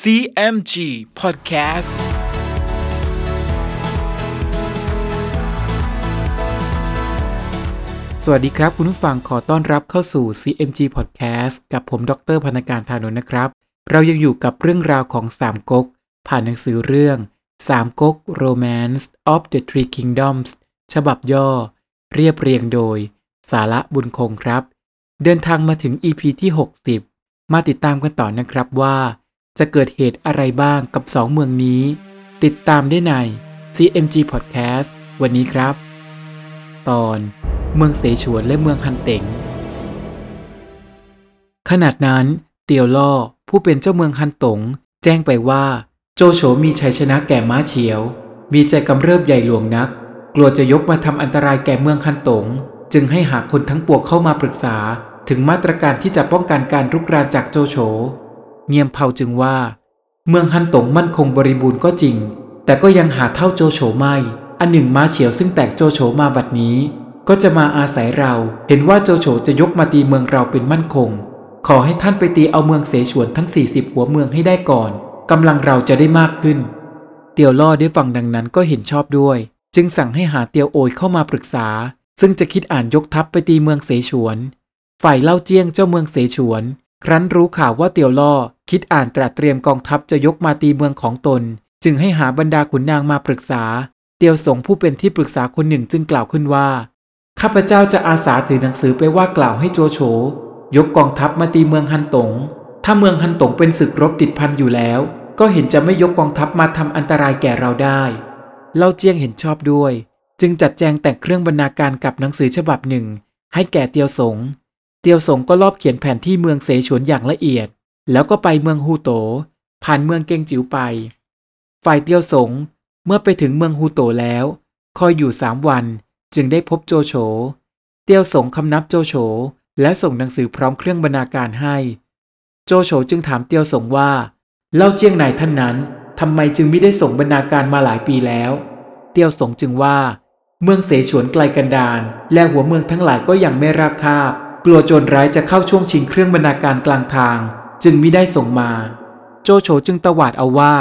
CMG Podcast สวัสดีครับ คุณผู้ฟังขอต้อนรับเข้าสู่ CMG Podcast กับผมดรพนการธานนนะครับ เรายังอยู่กับเรื่องราวของสามก๊กผ่านหนังสือเรื่องสามก๊ก Romance of the Three Kingdoms ฉบับย่อ เรียบเรียงโดย สาระบุญคงครับ เดินทางมาถึง EP ที่ 60 มาติดตามกันต่อนะครับว่า จะเกิดเหตุอะไรบ้างกับสองเมืองนี้ ติดตามได้ใน CMG Podcast วันนี้ครับ ตอนเมืองเสฉวนและเมืองฮันเต็ง ขนาดนั้น เตียวล่อผู้เป็นเจ้าเมืองฮันตง แจ้งไปว่า โจโฉมีชัยชนะแก่ม้าเฉียว มีใจกำเริบใหญ่หลวงนัก กลัวจะยกมาทำอันตรายแก่เมืองฮันตง จึงให้หาคนทั้งปวงเข้ามาปรึกษาถึงมาตรการที่จะป้องกันการรุกรานจากโจโฉ เงียมเผาจึงว่า เมืองฮันตงมั่นคงบริบูรณ์ก็จริง แต่ก็ยังหาเท่าโจโฉไม่ อันหนึ่งม้าเฉียวซึ่งแตกโจโฉมาบัดนี้ ก็จะมาอาศัยเรา เห็นว่าโจโฉจะยกมาตีเมืองเราเป็นมั่นคง ขอให้ท่านไปตีเอาเมืองเสฉวนทั้ง 40 หัวเมืองให้ได้ก่อนกำลังเราจะได้มากขึ้น เตียวล่อได้ฟังดังนั้นก็เห็นชอบด้วย จึงสั่งให้หาเตียวโอยเข้ามาปรึกษา ซึ่งจะคิดอ่านยกทัพไปตีเมืองเสฉวน ฝ่ายเล่าเจียงเจ้าเมืองเสฉวน ครั้นรู้ข่าวว่าเตียวล่อ คิดอ่านตรัสเตรียมกองทัพจะยกมาตีเมืองของตน จึงให้หาบรรดาขุนนางมาปรึกษา เตียวสงผู้เป็นที่ปรึกษาคนหนึ่งจึงกล่าวขึ้นว่า ข้าพเจ้าจะอาสาถือหนังสือไปว่ากล่าวให้โจโฉยกกองทัพมาตีเมืองฮันตง ถ้าเมืองฮันตงเป็นศึกรบติดพันอยู่แล้ว ก็เห็นจะไม่ยกกองทัพมาทำอันตรายแก่เราได้ เล่าเจียงเห็นชอบด้วย จึงจัดแจงแต่งเครื่องบรรณาการกับหนังสือฉบับหนึ่ง ให้แก่เตียวสง เตียวสงก็รอบเขียนแผนที่เมืองเสฉวนอย่างละเอียด แล้วก็ไปเมืองฮูโต ผ่านเมืองเกงจิ๋วไป ฝ่ายเตียวสงเมื่อไปถึงเมืองฮูโตแล้ว คอยอยู่สามวันจึงได้พบโจโฉ เตียวสงคำนับโจโฉและส่งหนังสือพร้อมเครื่องบรรณาการให้ โจโฉจึงถามเตียวสงว่า เล่าเจียงนายท่านนั้นทำไมจึงไม่ได้ส่งบรรณาการมาหลายปีแล้ว เตียวสงจึงว่า เมืองเสฉวนไกลกันดารและหัวเมืองทั้งหลายก็ยังไม่ราบคาบ กลัวโจรร้ายจะเข้าช่วงชิงเครื่องบรรณาการกลางทาง จึงไม่ได้ส่งมา โจโฉจึงตวาดเอาว่า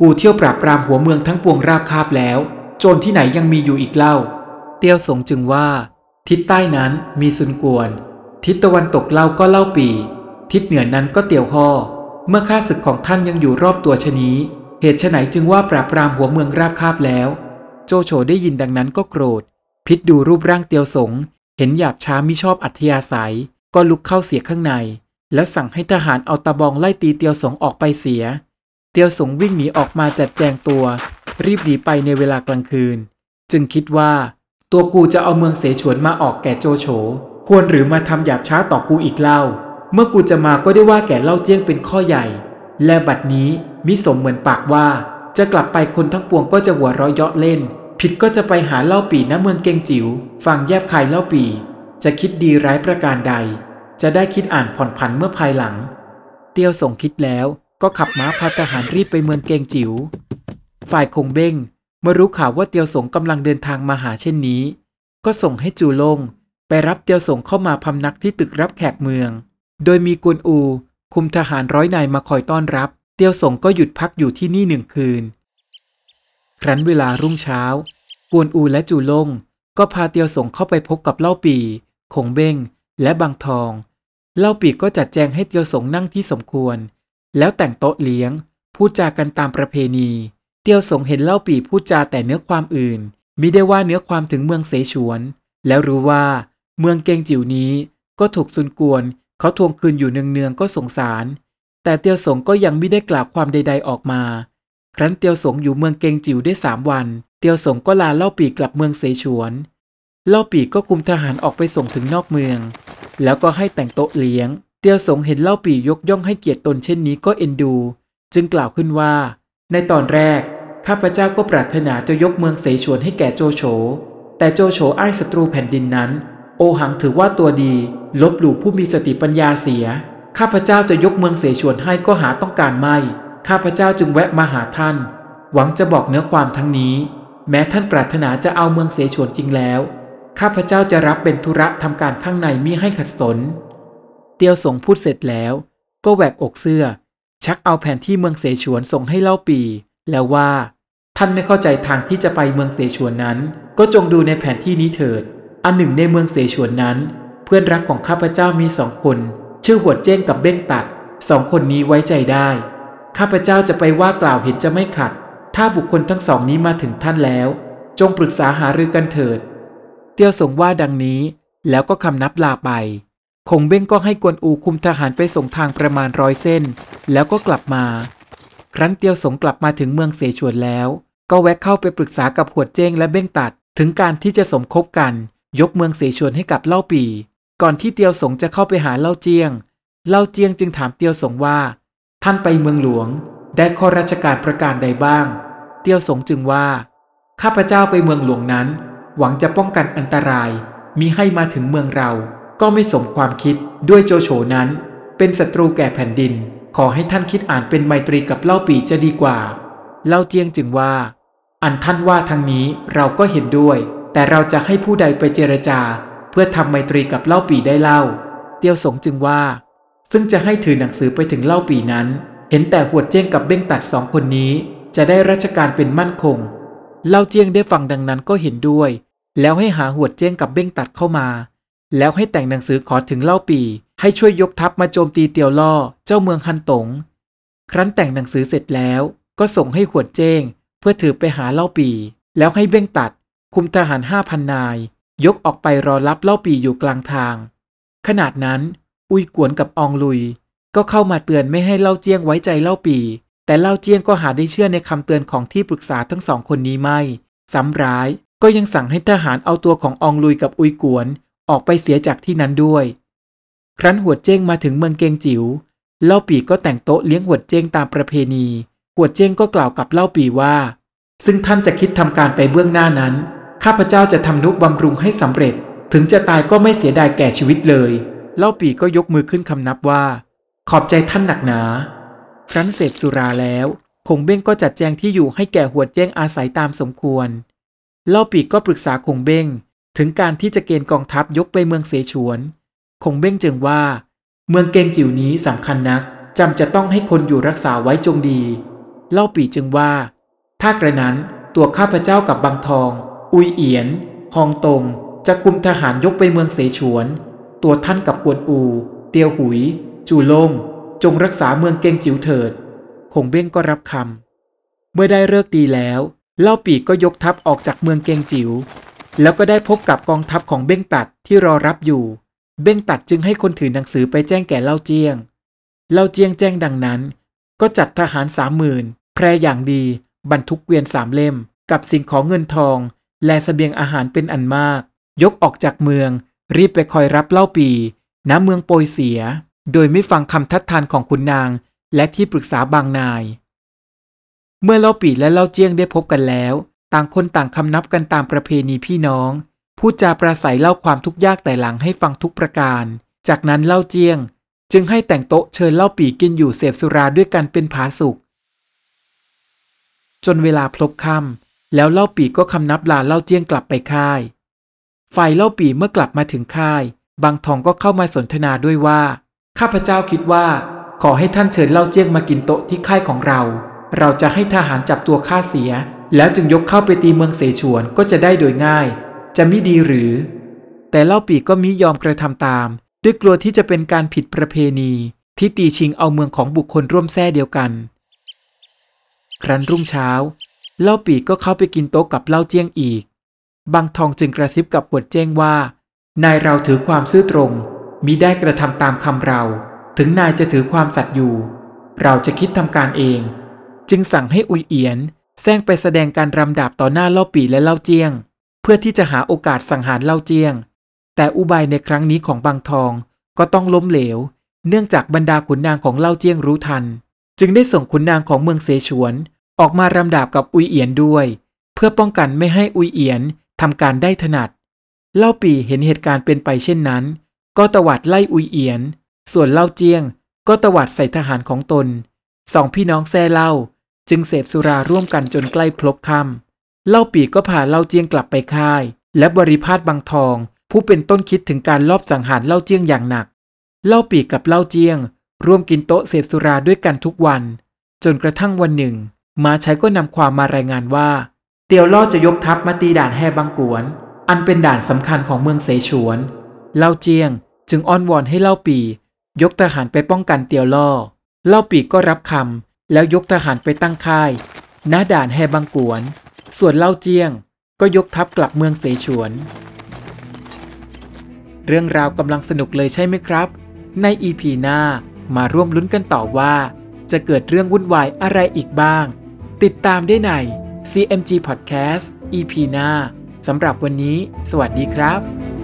กูเที่ยวปราบปรามหัวเมืองทั้งปวงราบคาบแล้ว โจรที่ไหนยังมีอยู่อีกเล่า เตียวสงจึงว่า ทิศใต้นั้นมีซุนกวน ทิศตะวันตกเล่าก็เล่าปี ทิศเหนือนั้นก็เตียวห่อเมื่อข้าศึกของท่านยังอยู่รอบตัวชะนี้ เหตุไฉนจึงว่าปราบปรามหัวเมืองราบคาบแล้ว โจโฉได้ยินดังนั้นก็โกรธ พิษดูรูปร่างเตียวสง เห็นหยาบช้ามิชอบอัธยาศัย ก็ลุกเข้าเสียข้างใน และสั่งให้ทหารเอาตะบองไล่ตีเตียวสงออกไปเสีย เตียวสงวิ่งหนีออกมาจัดแจงตัว รีบหนีไปในเวลากลางคืน จึงคิดว่า ตัวกูจะเอาเมืองเสฉวนมาออกแก่โจโฉควรหรือมาทำหยาบช้าต่อกูอีกเล่า เมื่อกูจะมาก็ได้ว่าแก่เล่าเจี้ยงเป็นข้อใหญ่ และบัดนี้มิสมเหมือนปากว่า จะกลับไปคนทั้งปวงก็จะหัวเราะเยาะเล่นิดก็จะไปหาเล่าปีณเมืองเกงจิว๋วฟังแยบคายเล่าปี จะคิดดีร้ายประการใด จะได้คิดอ่านผ่อนผันเมื่อภายหลัง เตียวส่งคิดแล้วก็ขับม้าพาทหารรีบไปเมืองเกงจิว๋วฝ่ายคงเบ้งเมื่อรู้ข่าวว่าเตียวสงกำลังเดินทางมาหาเช่นนี้ ก็ส่งให้จูลงไปรับเตียวสงเข้ามาพำนักที่ตึกรับแขกเมือง โดยมีกวนอู คุมทหารร้อยนายมาคอยต้อนรับ เตียวสงก็หยุดพักอยู่ที่นี่หนึ่งคืน ครั้นเวลารุ่งเช้า วนอูและจูลง ก็พาเตียวสงเข้าไปพบกับเล่าปีคงเบ้งและบางทอง เล่าปีก็จัดแจงให้เตียวสงนั่งที่สมควร แล้วแต่งโต๊ะเลี้ยง พูดจากันตามประเพณี เตียวสงเห็นเล่าปีพูดจาแต่เนื้อความอื่นมิได้ว่าเนื้อความถึงเมืองเสฉวน แล้วรู้ว่า เมืองเกงจิ๋วนี้ก็ถูกซุนกวน เขาทวงคืนอยู่เนืองๆก็สงสาร แต่เตียวสงก็ยังไม่ได้กล่าวความใด ๆออกมา ครั้นเตียวสงอยู่เมืองเกงจิ๋วได้สามวัน เตียวสงก็ลาเล่าปีกลับเมืองเสฉวน เล่าปีก็คุมทหารออกไปส่งถึงนอกเมือง แล้วก็ให้แต่งโต๊ะเลี้ยง เตียวสงเห็นเล่าปียกย่องให้เกียรติตนเช่นนี้ก็เอ็นดู จึงกล่าวขึ้นว่า ในตอนแรก ข้าพเจ้าก็ปรารถนาจะยกเมืองเสฉวนให้แก่โจโฉ แต่โจโฉอ้ายศัตรูแผ่นดินนั้น โอหังถือว่าตัวดี ลบหลู่ผู้มีสติปัญญาเสีย ข้าพเจ้าจะยกเมืองเสฉวนให้ก็หาต้องการไม่ ข้าพเจ้าจึงแวะมาหาท่าน หวังจะบอกเนื้อความทั้งนี้ แม้ท่านปรารถนาจะเอาเมืองเสฉวนจริงแล้ว ข้าพเจ้าจะรับเป็นธุระทำการข้างในมิให้ขัดสน เตียวสงพูดเสร็จแล้ว ก็แหวกอกเสื้อ ชักเอาแผนที่เมืองเสฉวนส่งให้เล่าปี แล้วว่า ท่านไม่เข้าใจทางที่จะไปเมืองเสฉวนนั้น ก็จงดูในแผนที่นี้เถิด อันหนึ่งในเมืองเสฉวนนั้น เพื่อนรักของข้าพเจ้ามีสองคน ชื่อหัวเจ้งกับเบ้งตัดสองคนนี้ไว้ใจได้ ข้าพเจ้าจะไปว่ากล่าวเห็นจะไม่ขัด ถ้าบุคคลทั้งสองนี้มาถึงท่านแล้ว จงปรึกษาหารือกันเถิด เตียวสงว่าดังนี้แล้วก็คำนับลาไป คงเบ้งก็ให้กวนอูคุมทหารไปส่งทางประมาณร้อยเส้น แล้วก็กลับมา ครั้นเตียวสงกลับมาถึงเมืองเสฉวนแล้ว ก็แวะเข้าไปปรึกษากับหัวเจ้งและเบ้งตัด ถึงการที่จะสมคบกัน ยกเมืองเสฉวนให้กับเล่าปี ก่อนที่เตียวสงจะเข้าไปหาเล่าเจียง เล่าเจียงจึงถามเตียวสงว่า ท่านไปเมืองหลวง ได้ข้อราชการประการใดบ้าง เตียวสงจึงว่า ข้าพเจ้าไปเมืองหลวงนั้น หวังจะป้องกันอันตรายมีให้มาถึงเมืองเรา ก็ไม่สมความคิดด้วยโจโฉนั้น เป็นศัตรูแก่แผ่นดิน ขอให้ท่านคิดอ่านเป็นไมตรีกับเล่าปีจะดีกว่า เล่าเจียงจึงว่า อันท่านว่าทางนี้เราก็เห็นด้วย แต่เราจะให้ผู้ใดไปเจรจา เพื่อทำไมตรีกับเล่าปีได้เล่า เตียวสงจึงว่า ซึ่งจะให้ถือหนังสือไปถึงเล่าปีนั้น เห็นแต่หัวเจ้งกับเบ้งตัดสองคนนี้ จะได้ราชการเป็นมั่นคง เล่าเจียงได้ฟังดังนั้นก็เห็นด้วย แล้วให้หาหัวเจ้งกับเบ้งตัดเข้ามา แล้วให้แต่งหนังสือขอถึงเล่าปี ให้ช่วยยกทัพมาโจมตีเตียวล่อเจ้าเมืองฮันตง ครั้นแต่งหนังสือเสร็จแล้วก็ส่งให้หัวเจ้ง เพื่อถือไปหาเล่าปี แล้วให้เบ้งตัด คุมทหารห้าพันนาย ยกออกไปรอรับเล่าปีอยู่กลางทาง ขนาดนั้น อุยกวนกับอองลุย ก็เข้ามาเตือนไม่ให้เล่าเจียงไว้ใจเล่าปี แต่เล่าเจียงก็หาได้เชื่อในคำเตือนของที่ปรึกษาทั้งสองคนนี้ไม่ ซ้ำร้ายก็ยังสั่งให้ทหารเอาตัวของอองลุยกับอุยกวน ออกไปเสียจากที่นั้นด้วย ครั้นหัวเจ้งมาถึงเมืองเกงจิว๋วเล่าปีก็แต่งโต๊ะเลี้ยงหัวเจ้งตามประเพณี หัวเจ้งก็กล่าวกับเล่าปีว่า ซึ่งท่านจะคิดทำการไปเบื้องหน้านั้น ข้าพเจ้าจะทำนุบำรุงให้สำเร็จ ถึงจะตายก็ไม่เสียดายแก่ชีวิตเลย เล่าปีก็ยกมือขึ้นคำนับว่า ขอบใจท่านหนักหนา ครั้นเสพสุราแล้วคงเบ้งก็จัดแจงที่อยู่ให้แก่หัวเจ้งอาศัยตามสมควร เล่าปีก็ปรึกษาคงเบ้งถึงการที่จะเกณฑ์กองทัพยกไปเมืองเสฉวน คงเบ้งจึงว่า เมืองเกงจิ๋วนี้สำคัญนักจำจะต้องให้คนอยู่รักษาไว้จงดี เล่าปีจึงว่า ถ้ากระนั้นตัวข้าพเจ้ากับบางทอง อุยเอียน ฮองตง จะคุมทหารยกไปเมืองเสฉวน ตัวท่านกับกวนอู เตียวหุย จูลง จงรักษาเมืองเกงจิ๋วเถิด คงเบ้งก็รับคำ เมื่อได้เลิกดีแล้ว เล่าปีก็ยกทัพออกจากเมืองเกงจิ๋ว แล้วก็ได้พบกับกองทัพของเบ้งตัดที่รอรับอยู่ เบ้งตัดจึงให้คนถือหนังสือไปแจ้งแก่เล่าเจียง เล่าเจียงแจ้งดังนั้น ก็จัดทหารสามหมื่นแพรอย่างดี บรรทุกเกวียนสามเล่ม กับสิ่งของเงินทอง และเสบียงอาหารเป็นอันมาก ยกออกจากเมือง รีบไปคอยรับเล่าปีณเมืองโปยเสีย โดยไม่ฟังคำทัดทานของคุณนางและที่ปรึกษาบางนาย เมื่อเล่าปีและเล่าเจียงได้พบกันแล้ว ต่างคนต่างคำนับกันตามประเพณีพี่น้องพูดจาปราศัยเล่าความทุกข์ยากแต่หลังให้ฟังทุกประการ จากนั้นเล่าเจียง จึงให้แต่งโต๊ะเชิญเล่าปีกินอยู่เสพสุราด้วยกันเป็นผาสุกจนเวลาพลบค่ำแล้วเล่าปีก็คำนับลาเล่าเจียงกลับไปค่ายฝ่ายเล่าปีเมื่อกลับมาถึงค่าย บางทองก็เข้ามาสนทนาด้วยว่า ข้าพเจ้าคิดว่า ขอให้ท่านเชิญเล่าเจียงมากินโต๊ะที่ค่ายของเรา เราจะให้ทหารจับตัวข้าเสีย แล้วจึงยกเข้าไปตีเมืองเสฉวนก็จะได้โดยง่าย จะมิดีหรือ แต่เล่าปีก็มิยอมกระทำตาม ด้วยกลัวที่จะเป็นการผิดประเพณี ที่ตีชิงเอาเมืองของบุคคลร่วมแท้เดียวกัน ครั้นรุ่งเช้า เล่าปีก็เข้าไปกินโต๊ะกับเล่าเจียงอีกบางทองจึงกระซิบกับหวดเจ้งว่า นายเราถือความซื่อตรง มิได้กระทำตามคำเรา ถึงนายจะถือความสัตย์อยู่ เราจะคิดทำการเอง จึงสั่งให้อุยเอียนแซงไปแสดงการรำดาบต่อหน้าเล่าปีและเล่าเจียง เพื่อที่จะหาโอกาสสังหารเล่าเจียง แต่อุบายในครั้งนี้ของบางทองก็ต้องล้มเหลว เนื่องจากบรรดาขุนนางของเล่าเจียงรู้ทัน จึงได้ส่งขุนนางของเมืองเสฉวน ออกมารำดาบกับอุยเอียนด้วย เพื่อป้องกันไม่ให้อุยเอียนทำการได้ถนัด เล่าปีเห็นเหตุการณ์เป็นไปเช่นนั้น ก็ตวัดไล่อุยเอียน ส่วนเล่าเจียง ก็ตวัดใส่ทหารของตน สองพี่น้องแซ่เล่า จึงเสพสุราร่วมกันจนใกล้พลบค่ำเล่าปีก็พาเล่าเจียงกลับไปค่าย และบริพาทบางทอง ผู้เป็นต้นคิดถึงการลอบสังหารเล่าเจียงอย่างหนัก เล่าปีกับเล่าเจียง ร่วมกินโต๊ะเสพสุราด้วยกันทุกวัน จนกระทั่งวันหนึ่ง มาใช้ก็นำความมารายงานว่า เตียวล่อจะยกทัพมาตีด่านแฮบังกวน อันเป็นด่านสำคัญของเมืองเสฉวน เล่าเจียง จึงอ้อนวอนให้เล่าปี ยกทหารไปป้องกันเตียวล่อ เล่าปีก็รับคำแล้วยกทหารไปตั้งค่ายณด่านแฮบังกวน ส่วนเล่าเจียง ก็ยกทัพกลับเมืองเสฉวน เรื่องราวกำลังสนุกเลยใช่ไหมครับ ในอีพีหน้ามาร่วมลุ้นกันต่อว่า จะเกิดเรื่องวุ่นวายอะไรอีกบ้าง ติดตามได้ใน CMG Podcast EP หน้าสำหรับวันนี้ สวัสดีครับ